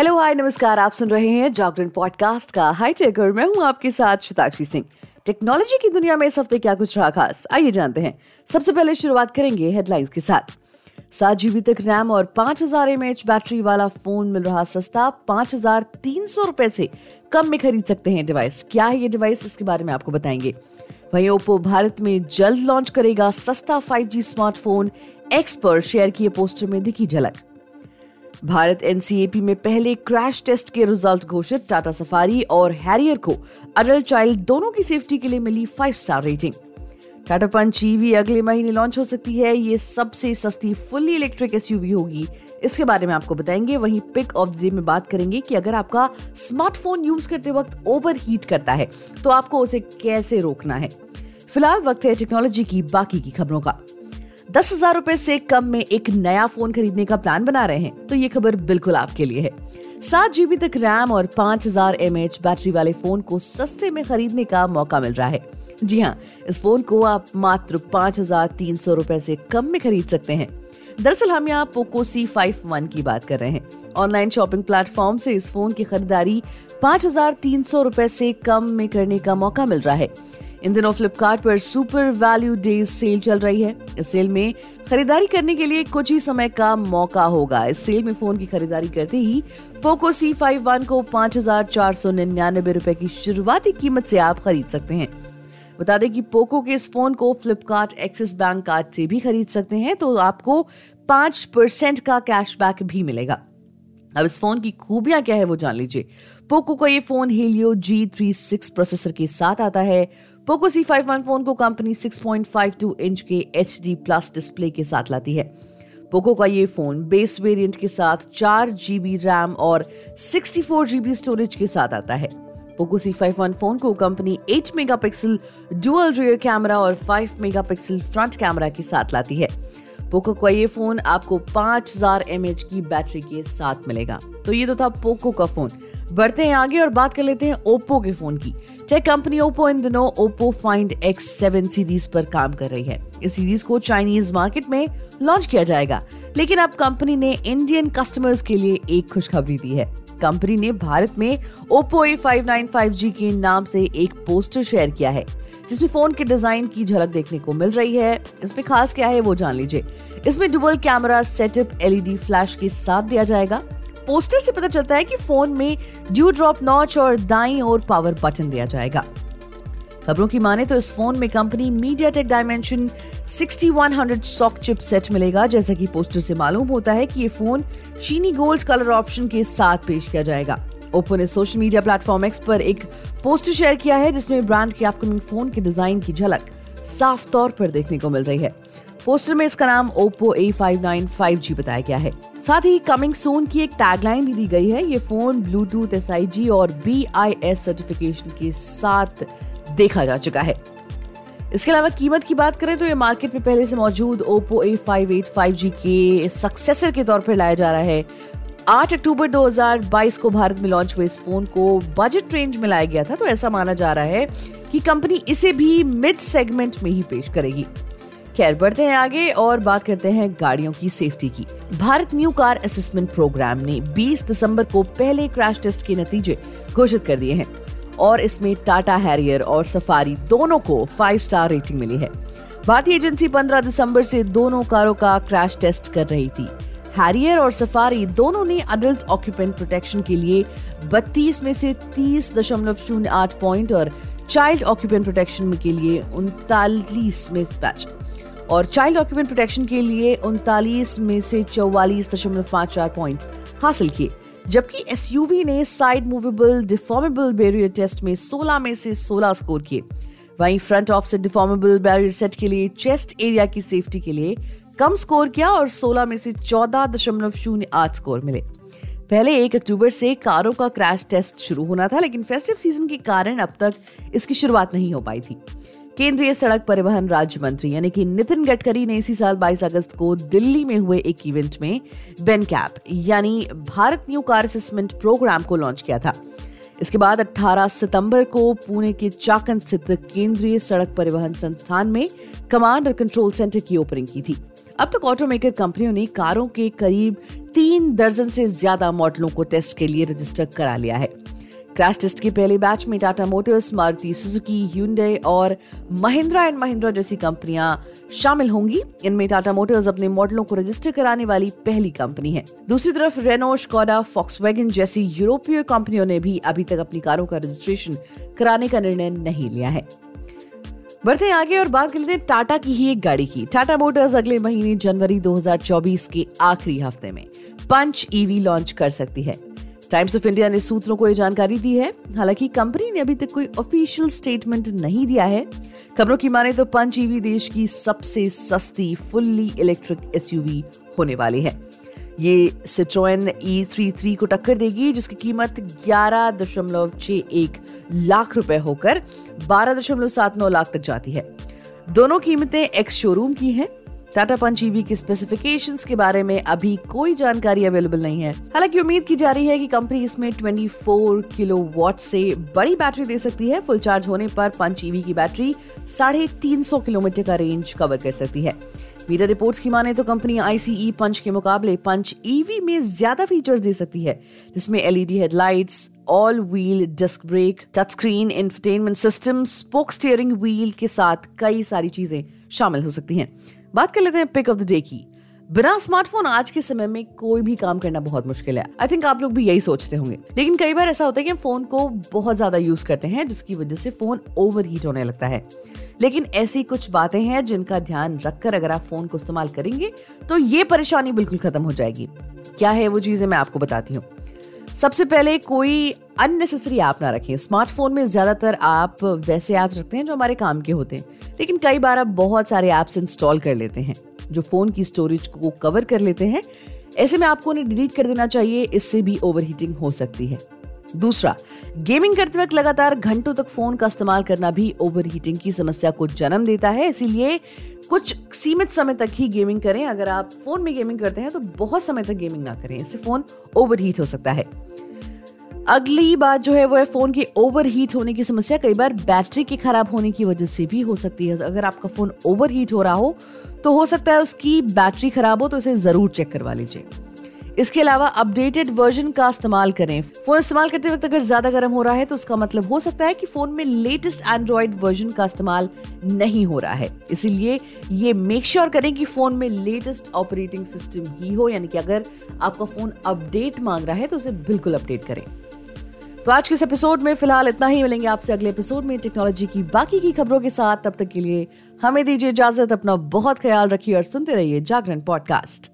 Hello hi नमस्कार, आप सुन रहे हैं जागरण पॉडकास्ट का हाई टेक और मैं हूँ आपके साथ शिताक्षी सिंह। टेक्नोलॉजी की दुनिया में इस हफ़्ते क्या कुछ रहा खास? आइए जानते हैं। सबसे पहले शुरुआत करेंगे हेडलाइंस के साथ। सात जीबी तक रैम और पाँच हज़ार एम एच बैटरी वाला फ़ोन मिल रहा सस्ता। पाँच हज़ार तीन सौ रुपए से कम में खरीद सकते हैं डिवाइस क्या है ये डिवाइस इसके बारे में आपको बताएँगे। वहीं ओप्पो भारत में जल्द लॉन्च करेगा सस्ता 5G स्मार्टफ़ोन एक्स पर शेयर किए पोस्टर में दिखी झलक। भारत एनसीएपी में पहले क्रैश टेस्ट के रिज़ल्ट घोषित टाटा सफारी और हैरियर को अडल्ट चाइल्ड दोनों की सेफ्टी के लिए मिली five star rating Tata Punch EV अगले महीने लॉन्च हो सकती है। ये सबसे सस्ती फुल्ली इलेक्ट्रिक एसयूवी होगी। इसके बारे में आपको बताएँगे। वहीं पिक ऑफ़ द डे में बात करेंगे कि अगर आपका स्मार्टफ़ोन यूज़ करते वक्त ओवर हीट करता है तो आपको उसे कैसे रोकना है? फ़िलहाल वक्त है टेक्नोलॉजी की, बाकी की खबरों का। दस हज़ार रूपए से कम में एक नया फ़ोन खरीदने का प्लान बना रहे हैं। तो ये खबर बिल्कुल आपके लिए है। सात जीबी तक रैम और पाँच हज़ार एम बैटरी वाले फ़ोन को सस्ते में खरीदने का मौका मिल रहा है। जी हाँ इस फ़ोन को आप मात्र पाँच हज़ार तीन सौ रूपए से कम में खरीद सकते हैं। दरअसल हम यहाँ पोको सी फाइव वन की बात कर रहे हैं। ऑनलाइन शॉपिंग प्लेटफॉर्म से इस फ़ोन की खरीदारी पाँच हज़ार तीन सौ रूपए से कम में करने का मौका मिल रहा है। इन दिनों फ्लिपकार्ट पर सुपर वैल्यू डे सेल चल रही है। इस सेल में खरीदारी करने के लिए कुछ ही समय का मौका होगा। इस सेल में फ़ोन की खरीदारी करते ही पोको सी फाइव वन को पाँच हज़ार चार सौ निन्यानबे रूपए की शुरुआती कीमत से आप खरीद सकते हैं। बता दें कि पोको के इस फ़ोन को फ्लिपकार्ट एक्सिस बैंक कार्ड से भी खरीद सकते हैं तो आपको पाँच परसेंट का कैशबैक भी मिलेगा। अब इस फ़ोन की खूबियाँ क्या है वो जान लीजिए। पोको का ये phone Helio G three six processor के साथ आता है। Poco C five one phone को कंपनी 6.52 इंच के एच डी प्लस डिस्प्ले के साथ लाती है। पोको का ये फ़ोन बेस वेरिएंट के साथ चार जीबी रैम और 64 जीबी स्टोरेज के साथ आता है। Poco C five one phone को company 8 megapixel dual rear camera और 5 मेगापिक्सल फ्रंट कैमरा के साथ लाती है। पोको का ये फ़ोन आपको 5000 हज़ार एम की बैटरी के साथ मिलेगा। तो ये तो था पोको का फ़ोन बढ़ते हैं आगे और बात कर लेते हैं ओप्पो के फ़ोन की। टेक कंपनी ओप्पो इन दिनों Oppo Find X seven series पर काम कर रही है। इस सीरीज़ को चाइनीज़ मार्केट में लॉन्च किया जाएगा। लेकिन अब कंपनी ने इंडियन कस्टमर्स के लिए एक खुशखबरी दी है। कंपनी ने भारत में Oppo A five nine five G के नाम से एक पोस्टर शेयर किया है, जिसमें फ़ोन के डिज़ाइन की झलक देखने को मिल रही है। इसमें खास क्या है वो जान लीजिए। इसमें डुबल कैमरा सेटअप एलईडी फ्लैश के साथ दिया जाएगा। पोस्टर से पता चलता है कि फ़ोन में ड्यू ड्रॉप नॉच और दाई और पावर बटन दिया जाएगा। खबरों की माने तो इस फ़ोन में company MediaTek Dimension 6100 SoC chipset मिलेगा, जैसा कि पोस्टर से मालूम होता है कि ये फ़ोन चीनी गोल्ड कलर ऑप्शन के साथ पेश किया जाएगा। ओप्पो ने सोशल मीडिया प्लेटफॉर्म एक्स पर एक पोस्टर शेयर किया है, जिसमें ब्रांड के अपकमिंग फ़ोन के डिज़ाइन की झलक साफ़ तौर पर देखने को मिल रही है। पोस्टर में इसका नाम ओप्पो ए फाइव नाइन बताया गया है। साथ ही कमिंग सून की एक टैगलाइन भी दी गई है, ये फ़ोन ब्लूटूथ एस और बीआईएस सर्टिफिकेशन के साथ देखा जा चुका है। इसके अलावा कीमत की बात करें तो ये मार्केट में पहले से मौजूद Oppo A five eight five G के सक्सेसर के तौर पर लाया जा रहा है। 8 अक्टूबर 2022 को भारत में लॉन्च हुए इस फ़ोन को बजट रेंज में लाया गया था तो ऐसा माना जा रहा है कि कंपनी इसे भी मिड सेगमेंट में ही पेश करेगी। खैर, बढ़ते हैं आगे और बात करते हैं गाड़ियों की सेफ्टी की। Bharat new car assessment programme ने 20 दिसंबर को पहले क्रैश टेस्ट के नतीजे घोषित कर दिए हैं। और इसमें टाटा हैरियर और सफारी दोनों को फाइव स्टार रेटिंग मिली है। भारतीय एजेंसी 15 दिसंबर से दोनों कारों का क्रैश टेस्ट कर रही थी। हैरियर और सफारी दोनों ने अडल्ट ऑक्यूपेंट प्रोटेक्शन के लिए 32 में से तीस दशमलव शून्य आठ पॉइंट और चाइल्ड ऑक्यूपेंट प्रोटेक्शन के लिए उनतालीस में बैच और चाइल्ड ऑक्यूपेंट प्रोटेक्शन के लिए उनतालीस में से चौवालीस दशमलव पाँच चार पॉइंट हासिल किए। जबकि एसयूवी ने side movable deformable barrier test में 16 में से 16 स्कोर किए। वहीं front offset deformable barrier set के लिए चेस्ट एरिया की सेफ्टी के लिए कम स्कोर किया और 16 में से चौदह दशमलव शून्य आठ स्कोर मिले। पहले एक अक्टूबर से कारों का क्रैश टेस्ट शुरू होना था, लेकिन फेस्टिव सीज़न के कारण अब तक इसकी शुरुआत नहीं हो पाई थी। केंद्रीय सड़क परिवहन राज्य मंत्री, यानी कि नितिन गडकरी ने इसी साल 22 अगस्त को दिल्ली में हुए एक इवेंट में बेन कैप यानी Bharat new car assessment programme को लॉन्च किया था। इसके बाद 18 सितंबर को पुणे के चाकन स्थित केंद्रीय सड़क परिवहन संस्थान में कमांड और कंट्रोल सेंटर की ओपनिंग की थी। अब तक ऑटोमेकर कंपनियों ने कारों के करीब तीन दर्जन से ज़्यादा मॉडलों को टेस्ट के लिए रजिस्टर करा लिया है। क्रैश टेस्ट के पहले बैच में Tata Motors Maruti Suzuki Hyundai और महिंद्रा एंड महिंद्रा जैसी कंपनियाँ शामिल होंगी। इनमें टाटा मोटर्स अपने मॉडलों को रजिस्टर कराने वाली पहली कंपनी है। दूसरी तरफ़ रेनो स्कॉडा फॉक्सवैगन जैसी यूरोपीय कंपनियों ने भी अभी तक अपनी कारों का रजिस्ट्रेशन कराने का निर्णय नहीं लिया है। बढ़ते आगे और बात कर लेते हैं टाटा की ही एक गाड़ी की। टाटा मोटर्स अगले महीने जनवरी 2024 के आखिरी हफ़्ते में पंच ईवी लॉन्च कर सकती है। टाइम्स ऑफ़ इंडिया ने सूत्रों को यह जानकारी दी है। हालाँकि कंपनी ने अभी तक कोई ऑफिशियल स्टेटमेंट नहीं दिया है। खबरों की माने तो पंच ईवी देश की सबसे सस्ती फुल्ली इलेक्ट्रिक एसयूवी होने वाली है। ये सिट्रोएन ई थ्री थ्री को टक्कर देगी, जिसकी कीमत ग्यारह दशमलव छह एक लाख रुपए होकर बारह दशमलव सात नौ लाख तक जाती है। दोनों कीमतें एक्स शोरूम की हैं। टाटा पंच ईवी की स्पेसिफिकेशंस के बारे में अभी कोई जानकारी अवेलेबल नहीं है। हालाँकि उम्मीद की जा रही है कि कंपनी इसमें 24 किलो वॉट से बड़ी बैटरी दे सकती है। फुल चार्ज होने पर पंच ईवी की बैटरी साढ़े तीन सौ किलोमीटर का रेंज कवर कर सकती है। मीडिया रिपोर्ट्स की माने तो कंपनी आईसीई पंच के मुकाबले पंच ईवी में ज़्यादा फीचर्स दे सकती है, जिसमें LED headlights all wheel disc brake touch screen entertainment system spoke steering wheel के साथ कई सारी चीज़ें शामिल हो सकती हैं। बात कर लेते हैं पिक ऑफ़ द डे की। बिना स्मार्टफ़ोन आज के समय में कोई भी काम करना बहुत मुश्किल है। आई थिंक आप लोग भी यही सोचते होंगे। लेकिन कई बार ऐसा होता है कि हम फ़ोन को बहुत ज़्यादा यूज़ करते हैं, जिसकी वजह से फ़ोन ओवर हीट होने लगता है। लेकिन ऐसी कुछ बातें हैं जिनका ध्यान रखकर अगर आप फ़ोन को इस्तेमाल करेंगे तो ये परेशानी बिल्कुल खत्म हो जाएगी। क्या है वो चीज़ें मैं आपको बताती हूँ। सबसे पहले कोई अननेसेसरी ऐप ना रखें। स्मार्टफ़ोन में ज़्यादातर आप वैसे ऐप्स रखते हैं जो हमारे काम के होते हैं। लेकिन कई बार आप बहुत सारे ऐप्स इंस्टॉल कर लेते हैं, जो फ़ोन की स्टोरेज को कवर कर लेते हैं। ऐसे में आपको उन्हें डिलीट कर देना चाहिए, इससे भी ओवरहीटिंग हो सकती है। दूसरा गेमिंग करते वक्त लगातार घंटों तक फ़ोन का इस्तेमाल करना भी ओवरहीटिंग की समस्या को जन्म देता है। इसीलिए कुछ सीमित समय तक ही गेमिंग करें। अगर आप फ़ोन में गेमिंग करते हैं तो बहुत समय तक गेमिंग ना करें। इससे फ़ोन ओवरहीट हो सकता है। अगली बात जो है वो है फ़ोन के ओवर हीट होने की समस्या। कई बार बैटरी के खराब होने की वजह से भी हो सकती है। अगर आपका फ़ोन ओवर हीट हो रहा हो तो हो सकता है उसकी बैटरी खराब हो तो इसे ज़रूर चेक करवा लीजिए। इसके अलावा अपडेटेड वर्जन का इस्तेमाल करें। फ़ोन इस्तेमाल करते वक्त अगर ज़्यादा गर्म हो रहा है तो उसका मतलब हो सकता है कि फ़ोन में लेटेस्ट एंड्रॉइड वर्जन का इस्तेमाल नहीं हो रहा है। इसीलिए ये मेक श्योर sure करें कि फ़ोन में लेटेस्ट ऑपरेटिंग सिस्टम ही हो, यानी कि अगर आपका फ़ोन अपडेट मांग रहा है तो उसे बिल्कुल अपडेट करें। तो आज के इस एपिसोड में फ़िलहाल इतना ही। मिलेंगे आपसे अगले एपिसोड में टेक्नोलॉजी की बाकी की खबरों के साथ। तब तक के लिए हमें दीजिए इजाज़त, अपना बहुत ख्याल रखिए और सुनते रहिए जागरण पॉडकास्ट